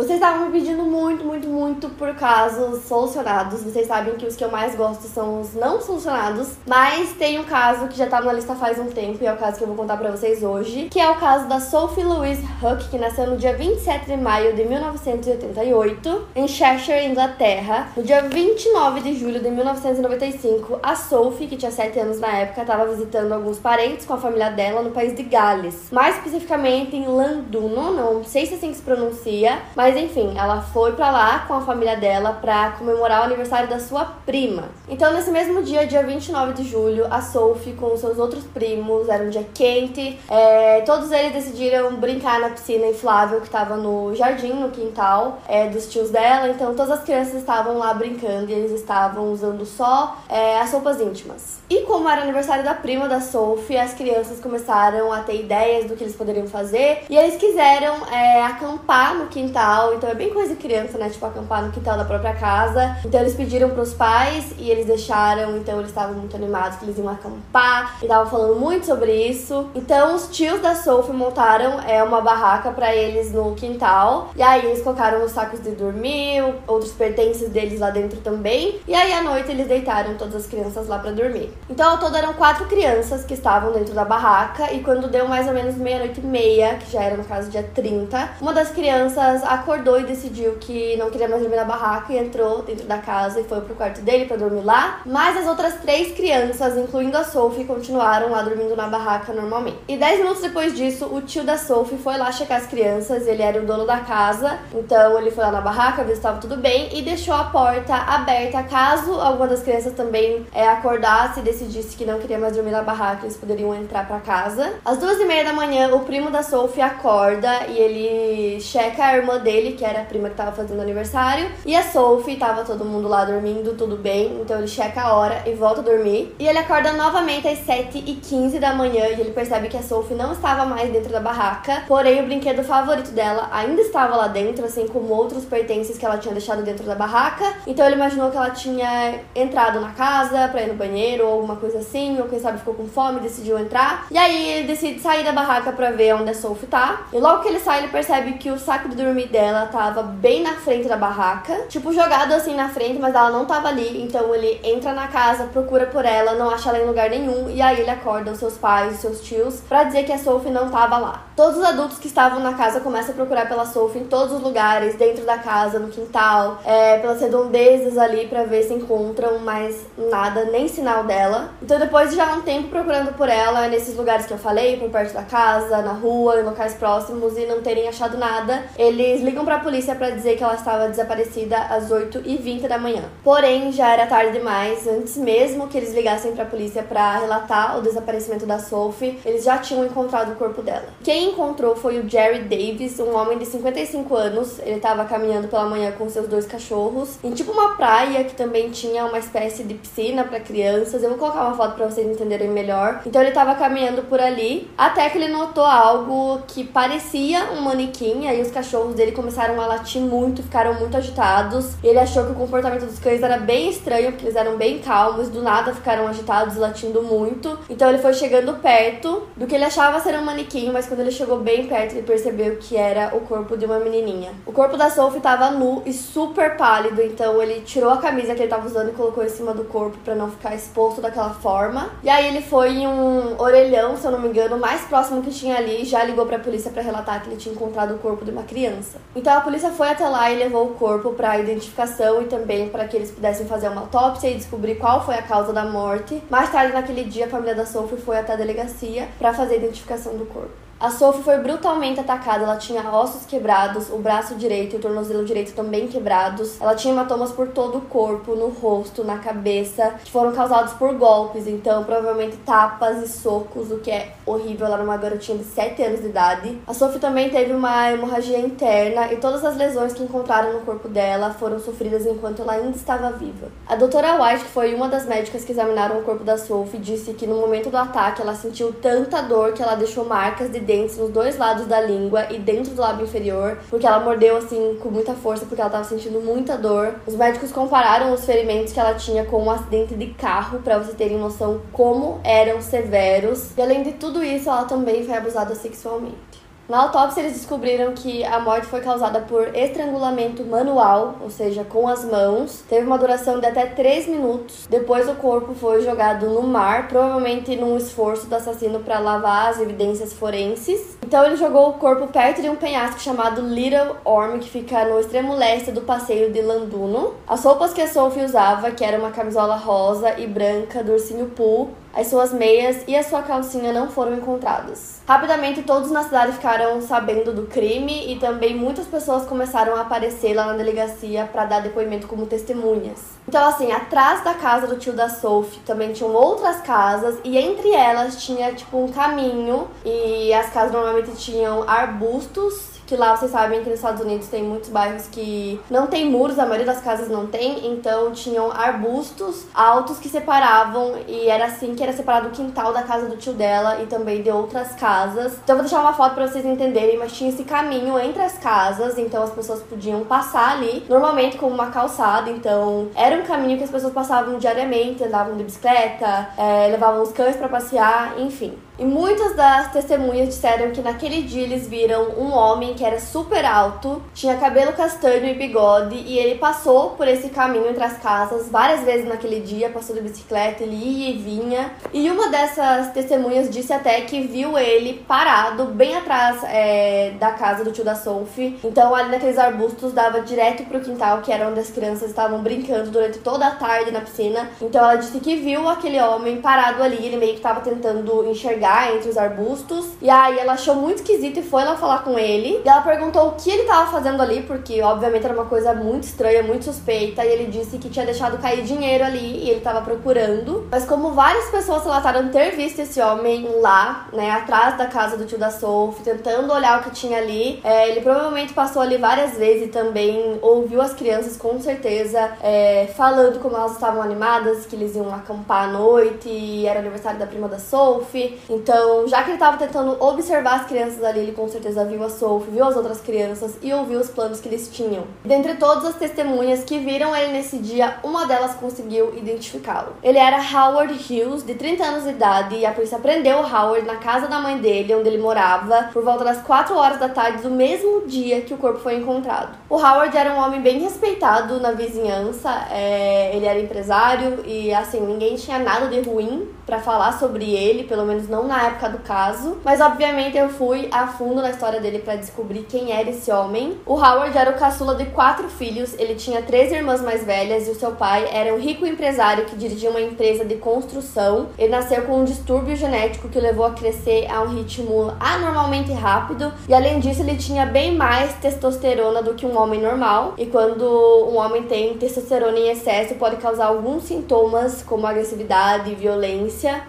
Vocês estavam me pedindo muito, muito, muito por casos solucionados. Vocês sabem que os que eu mais gosto são os não solucionados. Mas tem um caso que já tá na lista faz um tempo e é o caso que eu vou contar pra vocês hoje. Que é o caso da Sophie Louise Huck, que nasceu no dia 27 de maio de 1988, em Cheshire, Inglaterra. No dia 29 de julho de 1995, a Sophie, que tinha 7 anos na época, estava visitando alguns parentes com a família dela no país de Gales. Mais especificamente em Landuno, não sei se assim que se pronuncia, mas mas enfim, ela foi para lá com a família dela para comemorar o aniversário da sua prima. Então, nesse mesmo dia, dia 29 de julho, a Sophie com seus outros primos, era um dia quente, é, todos eles decidiram brincar na piscina inflável que estava no jardim, no quintal é, dos tios dela. Então, todas as crianças estavam lá brincando e eles estavam usando só é, as roupas íntimas. E como era aniversário da prima da Sophie, as crianças começaram a ter ideias do que eles poderiam fazer e eles quiseram é, acampar no quintal quintal, então é bem coisa de criança, né? Tipo, acampar no quintal da própria casa. Então eles pediram pros pais e eles deixaram, então eles estavam muito animados que eles iam acampar e estavam falando muito sobre isso. Então os tios da Sophie montaram é, uma barraca para eles no quintal. E aí eles colocaram os sacos de dormir, outros pertences deles lá dentro também. E aí à noite eles deitaram todas as crianças lá para dormir. Então ao todo eram quatro crianças que estavam dentro da barraca. E quando deu mais ou menos meia-noite e meia, que já era no caso dia 30, uma das crianças acordou e decidiu que não queria mais dormir na barraca e entrou dentro da casa e foi pro quarto dele para dormir lá. Mas as outras três crianças, incluindo a Sophie, continuaram lá dormindo na barraca normalmente. E dez minutos depois disso, o tio da Sophie foi lá checar as crianças, ele era o dono da casa, então ele foi lá na barraca, ver se estava tudo bem e deixou a porta aberta caso alguma das crianças também é, acordasse e decidisse que não queria mais dormir na barraca, eles poderiam entrar para casa. Às duas e meia da manhã, o primo da Sophie acorda e ele checa a irmã dele dele, que era a prima que tava fazendo aniversário. E a Sophie, tava todo mundo lá dormindo, tudo bem. Então ele checa a hora e volta a dormir. E ele acorda novamente às 7h15 da manhã e ele percebe que a Sophie não estava mais dentro da barraca. Porém, o brinquedo favorito dela ainda estava lá dentro, assim como outros pertences que ela tinha deixado dentro da barraca. Então ele imaginou que ela tinha entrado na casa pra ir no banheiro ou alguma coisa assim, ou quem sabe ficou com fome, decidiu entrar. E aí ele decide sair da barraca pra ver onde a Sophie tá. E logo que ele sai, ele percebe que o saco de dormir dela ela tava bem na frente da barraca, tipo, jogado assim na frente, mas ela não tava ali. Então ele entra na casa, procura por ela, não acha ela em lugar nenhum, e aí ele acorda os seus pais, os seus tios, para dizer que a Sophie não tava lá. Todos os adultos que estavam na casa começam a procurar pela Sophie em todos os lugares, dentro da casa, no quintal, é, pelas redondezas ali para ver se encontram, mas nada, nem sinal dela. Então depois de já um tempo procurando por ela nesses lugares que eu falei, por perto da casa, na rua, em locais próximos e não terem achado nada, eles ligam ligam para a polícia para dizer que ela estava desaparecida às 8h20 da manhã. Porém, já era tarde demais. Antes mesmo que eles ligassem para a polícia para relatar o desaparecimento da Sophie, eles já tinham encontrado o corpo dela. Quem encontrou foi o Jerry Davis, um homem de 55 anos. Ele estava caminhando pela manhã com seus dois cachorros em tipo uma praia que também tinha uma espécie de piscina para crianças. Eu vou colocar uma foto para vocês entenderem melhor. Então ele estava caminhando por ali até que ele notou algo que parecia um manequim. Aí os cachorros dele começaram a latir muito, ficaram muito agitados. Ele achou que o comportamento dos cães era bem estranho, porque eles eram bem calmos, do nada ficaram agitados latindo muito. Então ele foi chegando perto do que ele achava ser um manequim, mas quando ele chegou bem perto, ele percebeu que era o corpo de uma menininha. O corpo da Sophie estava nu e super pálido, então ele tirou a camisa que ele estava usando e colocou em cima do corpo para não ficar exposto daquela forma. E aí ele foi em um orelhão, se eu não me engano, mais próximo que tinha ali, já ligou para a polícia para relatar que ele tinha encontrado o corpo de uma criança. Então a polícia foi até lá e levou o corpo para identificação e também para que eles pudessem fazer uma autópsia e descobrir qual foi a causa da morte. Mais tarde naquele dia, a família da Sophie foi até a delegacia para fazer a identificação do corpo. A Sophie foi brutalmente atacada, ela tinha ossos quebrados, o braço direito e o tornozelo direito também quebrados. Ela tinha hematomas por todo o corpo, no rosto, na cabeça, que foram causados por golpes, então provavelmente tapas e socos, o que é horrível. Ela era uma garotinha de 7 anos de idade. A Sophie também teve uma hemorragia interna e todas as lesões que encontraram no corpo dela foram sofridas enquanto ela ainda estava viva. A doutora White, que foi uma das médicas que examinaram o corpo da Sophie, disse que no momento do ataque ela sentiu tanta dor que ela deixou marcas de dentes nos dois lados da língua e dentro do lábio inferior, porque ela mordeu assim com muita força, porque ela estava sentindo muita dor. Os médicos compararam os ferimentos que ela tinha com um acidente de carro para vocês terem noção como eram severos. E além de tudo isso, ela também foi abusada sexualmente. Na autópsia, eles descobriram que a morte foi causada por estrangulamento manual, ou seja, com as mãos. Teve uma duração de até 3 minutos. Depois, o corpo foi jogado no mar, provavelmente num esforço do assassino para lavar as evidências forenses. Então, ele jogou o corpo perto de um penhasco chamado Little Orme, que fica no extremo leste do passeio de Landuno. As roupas que a Sophie usava, que era uma camisola rosa e branca do ursinho Pooh, as suas meias e a sua calcinha não foram encontradas. Rapidamente, todos na cidade ficaram sabendo do crime e também muitas pessoas começaram a aparecer lá na delegacia para dar depoimento como testemunhas. Então, assim, atrás da casa do tio da Sophie também tinham outras casas e entre elas tinha tipo um caminho e as casas normalmente tinham arbustos que lá vocês sabem que nos Estados Unidos tem muitos bairros que não tem muros, a maioria das casas não tem, então tinham arbustos altos que separavam e era assim que era separado o quintal da casa do tio dela e também de outras casas. Então vou deixar uma foto para vocês entenderem, mas tinha esse caminho entre as casas, então as pessoas podiam passar ali, normalmente com uma calçada, então era um caminho que as pessoas passavam diariamente, andavam de bicicleta, é, levavam os cães para passear, enfim. E muitas das testemunhas disseram que naquele dia eles viram um homem que era super alto, tinha cabelo castanho e bigode, e ele passou por esse caminho entre as casas várias vezes naquele dia, passou de bicicleta, ele ia e vinha. E uma dessas testemunhas disse até que viu ele parado bem atrás é, da casa do tio da Sophie. Então, ali naqueles arbustos, dava direto pro quintal, que era onde as crianças estavam brincando durante toda a tarde na piscina. Então, ela disse que viu aquele homem parado ali, ele meio que tava tentando enxergar entre os arbustos. E aí ela achou muito esquisito e foi lá falar com ele. E ela perguntou o que ele tava fazendo ali, porque obviamente era uma coisa muito estranha, muito suspeita. E ele disse que tinha deixado cair dinheiro ali e ele tava procurando. Mas como várias pessoas relataram ter visto esse homem lá, né, atrás da casa do tio da Sophie, tentando olhar o que tinha ali, é, ele provavelmente passou ali várias vezes e também ouviu as crianças com certeza é, falando como elas estavam animadas, que eles iam acampar à noite era aniversário da prima da Sophie. Então, já que ele estava tentando observar as crianças ali, ele com certeza viu a Sophie, viu as outras crianças e ouviu os planos que eles tinham. Dentre todas as testemunhas que viram ele nesse dia, uma delas conseguiu identificá-lo. Ele era Howard Hughes, de 30 anos de idade, e a polícia prendeu o Howard na casa da mãe dele, onde ele morava, por volta das 4 horas da tarde do mesmo dia que o corpo foi encontrado. O Howard era um homem bem respeitado na vizinhança, é, ele era empresário e assim, ninguém tinha nada de ruim para falar sobre ele, pelo menos não na época do caso, mas obviamente eu fui a fundo na história dele para descobrir quem era esse homem. O Howard era o caçula de quatro filhos, ele tinha três irmãs mais velhas e o seu pai era um rico empresário que dirigia uma empresa de construção. Ele nasceu com um distúrbio genético que o levou a crescer a um ritmo anormalmente rápido e além disso ele tinha bem mais testosterona do que um homem normal. E quando um homem tem testosterona em excesso pode causar alguns sintomas como agressividade e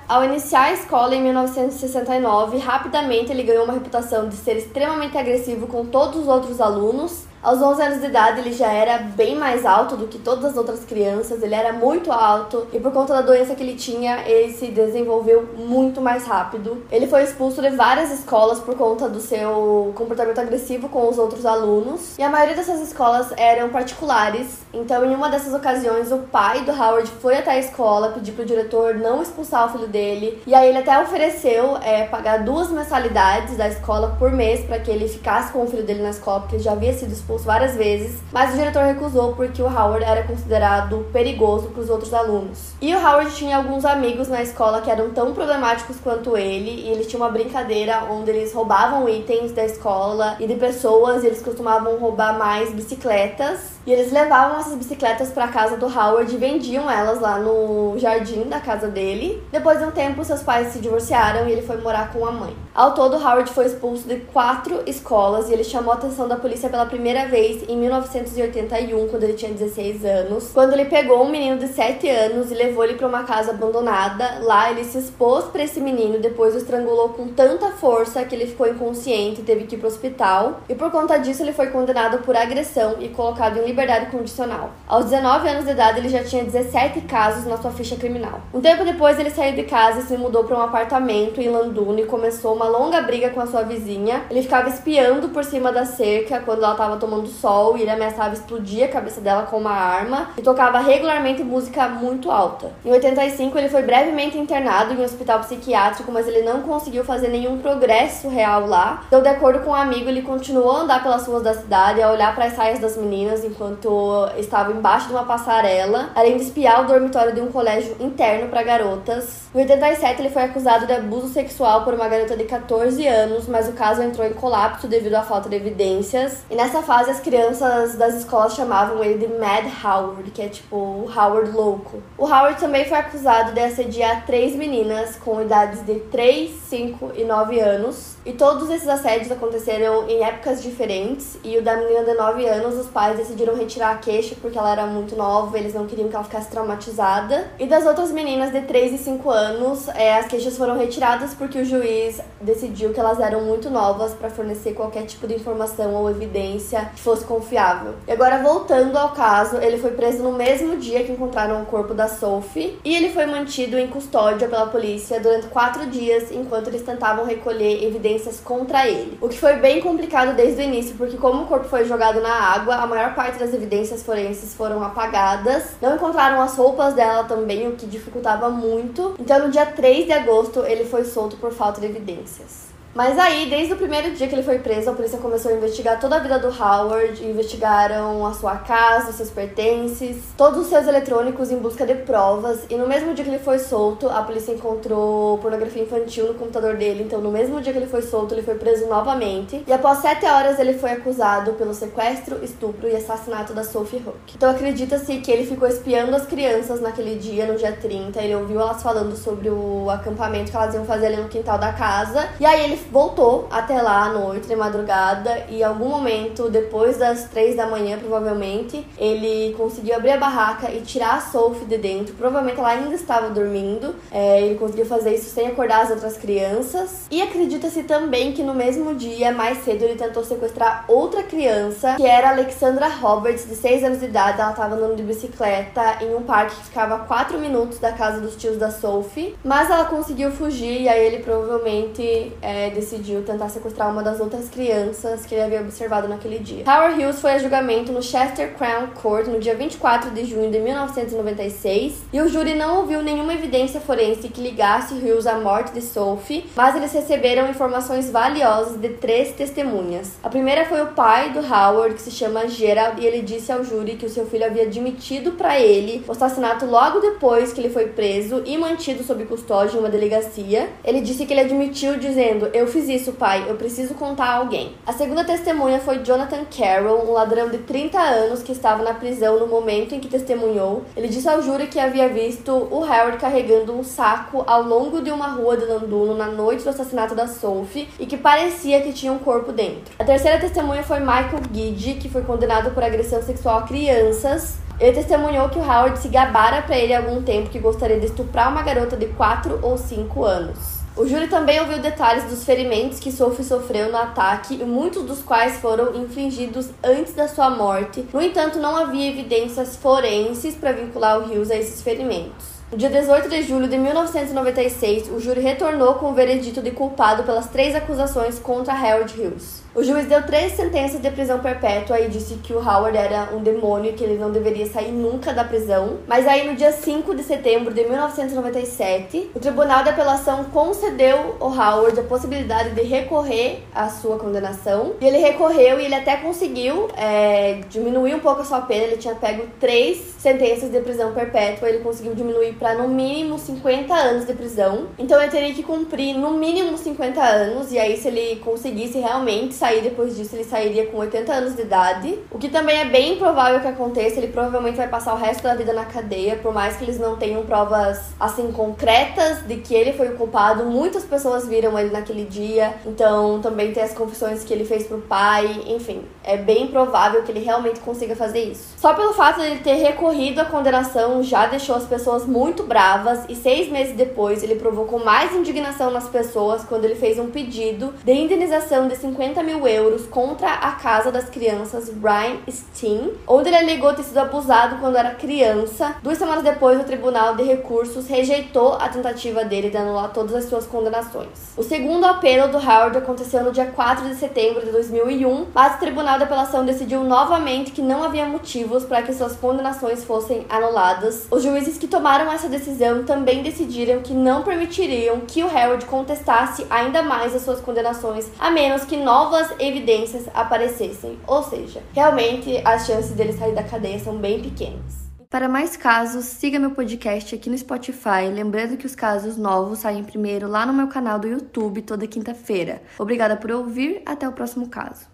Ao iniciar a escola em 19 1969, rapidamente ele ganhou uma reputação de ser extremamente agressivo com todos os outros alunos aos 11 anos de idade, ele já era bem mais alto do que todas as outras crianças, ele era muito alto e por conta da doença que ele tinha, ele se desenvolveu muito mais rápido. Ele foi expulso de várias escolas por conta do seu comportamento agressivo com os outros alunos, e a maioria dessas escolas eram particulares. Então, em uma dessas ocasiões, o pai do Howard foi até a escola pedir pro diretor não expulsar o filho dele, e aí ele até ofereceu é, pagar duas mensalidades da escola por mês para que ele ficasse com o filho dele na escola, porque ele já havia sido expulso expulso várias vezes, mas o diretor recusou porque o Howard era considerado perigoso para os outros alunos. E o Howard tinha alguns amigos na escola que eram tão problemáticos quanto ele, e eles tinham uma brincadeira onde eles roubavam itens da escola e de pessoas, e eles costumavam roubar mais bicicletas E eles levavam essas bicicletas para casa do Howard e vendiam elas lá no jardim da casa dele. Depois de um tempo, seus pais se divorciaram e ele foi morar com a mãe. Ao todo, Howard foi expulso de quatro escolas e ele chamou a atenção da polícia pela primeira vez em 1981, quando ele tinha 16 anos, quando ele pegou um menino de 7 anos e levou ele para uma casa abandonada. Lá ele se expôs para esse menino, depois o estrangulou com tanta força que ele ficou inconsciente e teve que ir para o hospital. E por conta disso, ele foi condenado por agressão e colocado em liberdade condicional. Aos 19 anos de idade, ele já tinha 17 casos na sua ficha criminal. Um tempo depois, ele saiu de casa e se mudou para um apartamento em Landune e começou uma longa briga com a sua vizinha. Ele ficava espiando por cima da cerca quando ela estava tomando sol e ele ameaçava explodir a cabeça dela com uma arma e tocava regularmente música muito alta. Em 85, ele foi brevemente internado em um hospital psiquiátrico, mas ele não conseguiu fazer nenhum progresso real lá. Então, de acordo com um amigo, ele continuou a andar pelas ruas da cidade, a olhar para as saias das meninas enquanto estava embaixo de uma passarela, além de espiar o dormitório de um colégio interno para garotas. Em 87, ele foi acusado de abuso sexual por uma garota de 14 anos, mas o caso entrou em colapso devido à falta de evidências. E nessa fase, as crianças das escolas chamavam ele de Mad Howard, que é tipo o Howard louco. O Howard também foi acusado de assediar três meninas com idades de 3, 5 e 9 anos. E todos esses assédios aconteceram em épocas diferentes. E o da menina de 9 anos, os pais decidiram retirar a queixa porque ela era muito nova, eles não queriam que ela ficasse traumatizada. E das outras meninas de 3 e 5 anos, é, as queixas foram retiradas porque o juiz decidiu que elas eram muito novas para fornecer qualquer tipo de informação ou evidência que fosse confiável. E agora, voltando ao caso, ele foi preso no mesmo dia que encontraram o corpo da Sophie e ele foi mantido em custódia pela polícia durante quatro dias enquanto eles tentavam recolher evidências contra ele. O que foi bem complicado desde o início, porque como o corpo foi jogado na água, a maior parte das evidências forenses foram apagadas. Não encontraram as roupas dela também, o que dificultava muito. Então, no dia 3 de agosto, ele foi solto por falta de evidências. Mas aí, desde o primeiro dia que ele foi preso, a polícia começou a investigar toda a vida do Howard, investigaram a sua casa, os seus pertences, todos os seus eletrônicos em busca de provas. E no mesmo dia que ele foi solto, a polícia encontrou pornografia infantil no computador dele. Então, no mesmo dia que ele foi solto, ele foi preso novamente. E após sete horas, ele foi acusado pelo sequestro, estupro e assassinato da Sophie Hook. Então, acredita-se que ele ficou espiando as crianças naquele dia, no dia 30. Ele ouviu elas falando sobre o acampamento que elas iam fazer ali no quintal da casa. E aí ele voltou até lá à noite, de madrugada, e em algum momento, depois das três da manhã, provavelmente, ele conseguiu abrir a barraca e tirar a Sophie de dentro. Provavelmente ela ainda estava dormindo. É, ele conseguiu fazer isso sem acordar as outras crianças. E acredita-se também que no mesmo dia, mais cedo, ele tentou sequestrar outra criança, que era Alexandra Roberts, de 6 anos de idade. Ela estava andando de bicicleta em um parque que ficava a 4 minutos da casa dos tios da Sophie. Mas ela conseguiu fugir e aí ele provavelmente é, decidiu tentar sequestrar uma das outras crianças que ele havia observado naquele dia. Tower Hills foi a julgamento no Chester Crown Court no dia 24 de junho de 1996 e o júri não ouviu nenhuma evidência forense que ligasse Hills à morte de Sophie, mas eles receberam informações valiosas de três testemunhas. A primeira foi o pai do Howard, que se chama Gerald, e ele disse ao júri que o seu filho havia admitido para ele o assassinato logo depois que ele foi preso e mantido sob custódia em uma delegacia. Ele disse que ele admitiu dizendo: "Eu fiz isso, pai, eu preciso contar a alguém". A segunda testemunha foi Jonathan Carroll, um ladrão de 30 anos que estava na prisão no momento em que testemunhou. Ele disse ao júri que havia visto o Howard carregando um saco ao longo de uma rua de Landuno na noite do assassinato da Sophie e que parecia que tinha um corpo dentro. A terceira testemunha foi Michael Giddy, que foi condenado por agressão sexual a crianças. Ele testemunhou que o Howard se gabara para ele há algum tempo que gostaria de estuprar uma garota de 4 ou 5 anos. O júri também ouviu detalhes dos ferimentos que Sophie sofreu no ataque, muitos dos quais foram infligidos antes da sua morte. No entanto, não havia evidências forenses para vincular o Hughes a esses ferimentos. No dia 18 de julho de 1996, o júri retornou com o veredito de culpado pelas três acusações contra Harold Hughes. O juiz deu três sentenças de prisão perpétua e disse que o Howard era um demônio e que ele não deveria sair nunca da prisão. Mas aí, no dia 5 de setembro de 1997, o Tribunal de Apelação concedeu ao Howard a possibilidade de recorrer à sua condenação. E ele recorreu e ele até conseguiu é, diminuir um pouco a sua pena. Ele tinha pego três sentenças de prisão perpétua, ele conseguiu diminuir para no mínimo 50 anos de prisão. Então ele teria que cumprir no mínimo 50 anos, e aí, se ele conseguisse realmente sair depois disso, ele sairia com 80 anos de idade, o que também é bem improvável que aconteça. Ele provavelmente vai passar o resto da vida na cadeia, por mais que eles não tenham provas assim concretas de que ele foi o culpado. Muitas pessoas viram ele naquele dia, então também tem as confissões que ele fez pro pai, enfim, é bem provável que ele realmente consiga fazer isso. Só pelo fato de ele ter recorrido à condenação já deixou as pessoas muito bravas e seis meses depois ele provocou mais indignação nas pessoas quando ele fez um pedido de indenização de 50 mil euros contra a casa das crianças Brian Steen, onde ele alegou ter sido abusado quando era criança. Duas semanas depois, o Tribunal de Recursos rejeitou a tentativa dele de anular todas as suas condenações. O segundo apelo do Howard aconteceu no dia 4 de setembro de 2001, mas o Tribunal de Apelação decidiu novamente que não havia motivos para que suas condenações fossem anuladas. Os juízes que tomaram essa decisão também decidiram que não permitiriam que o Howard contestasse ainda mais as suas condenações, a menos que novas evidências aparecessem. Ou seja, realmente as chances dele sair da cadeia são bem pequenas. Para mais casos, siga meu podcast aqui no Spotify. Lembrando que os casos novos saem primeiro lá no meu canal do YouTube toda quinta-feira. Obrigada por ouvir, até o próximo caso.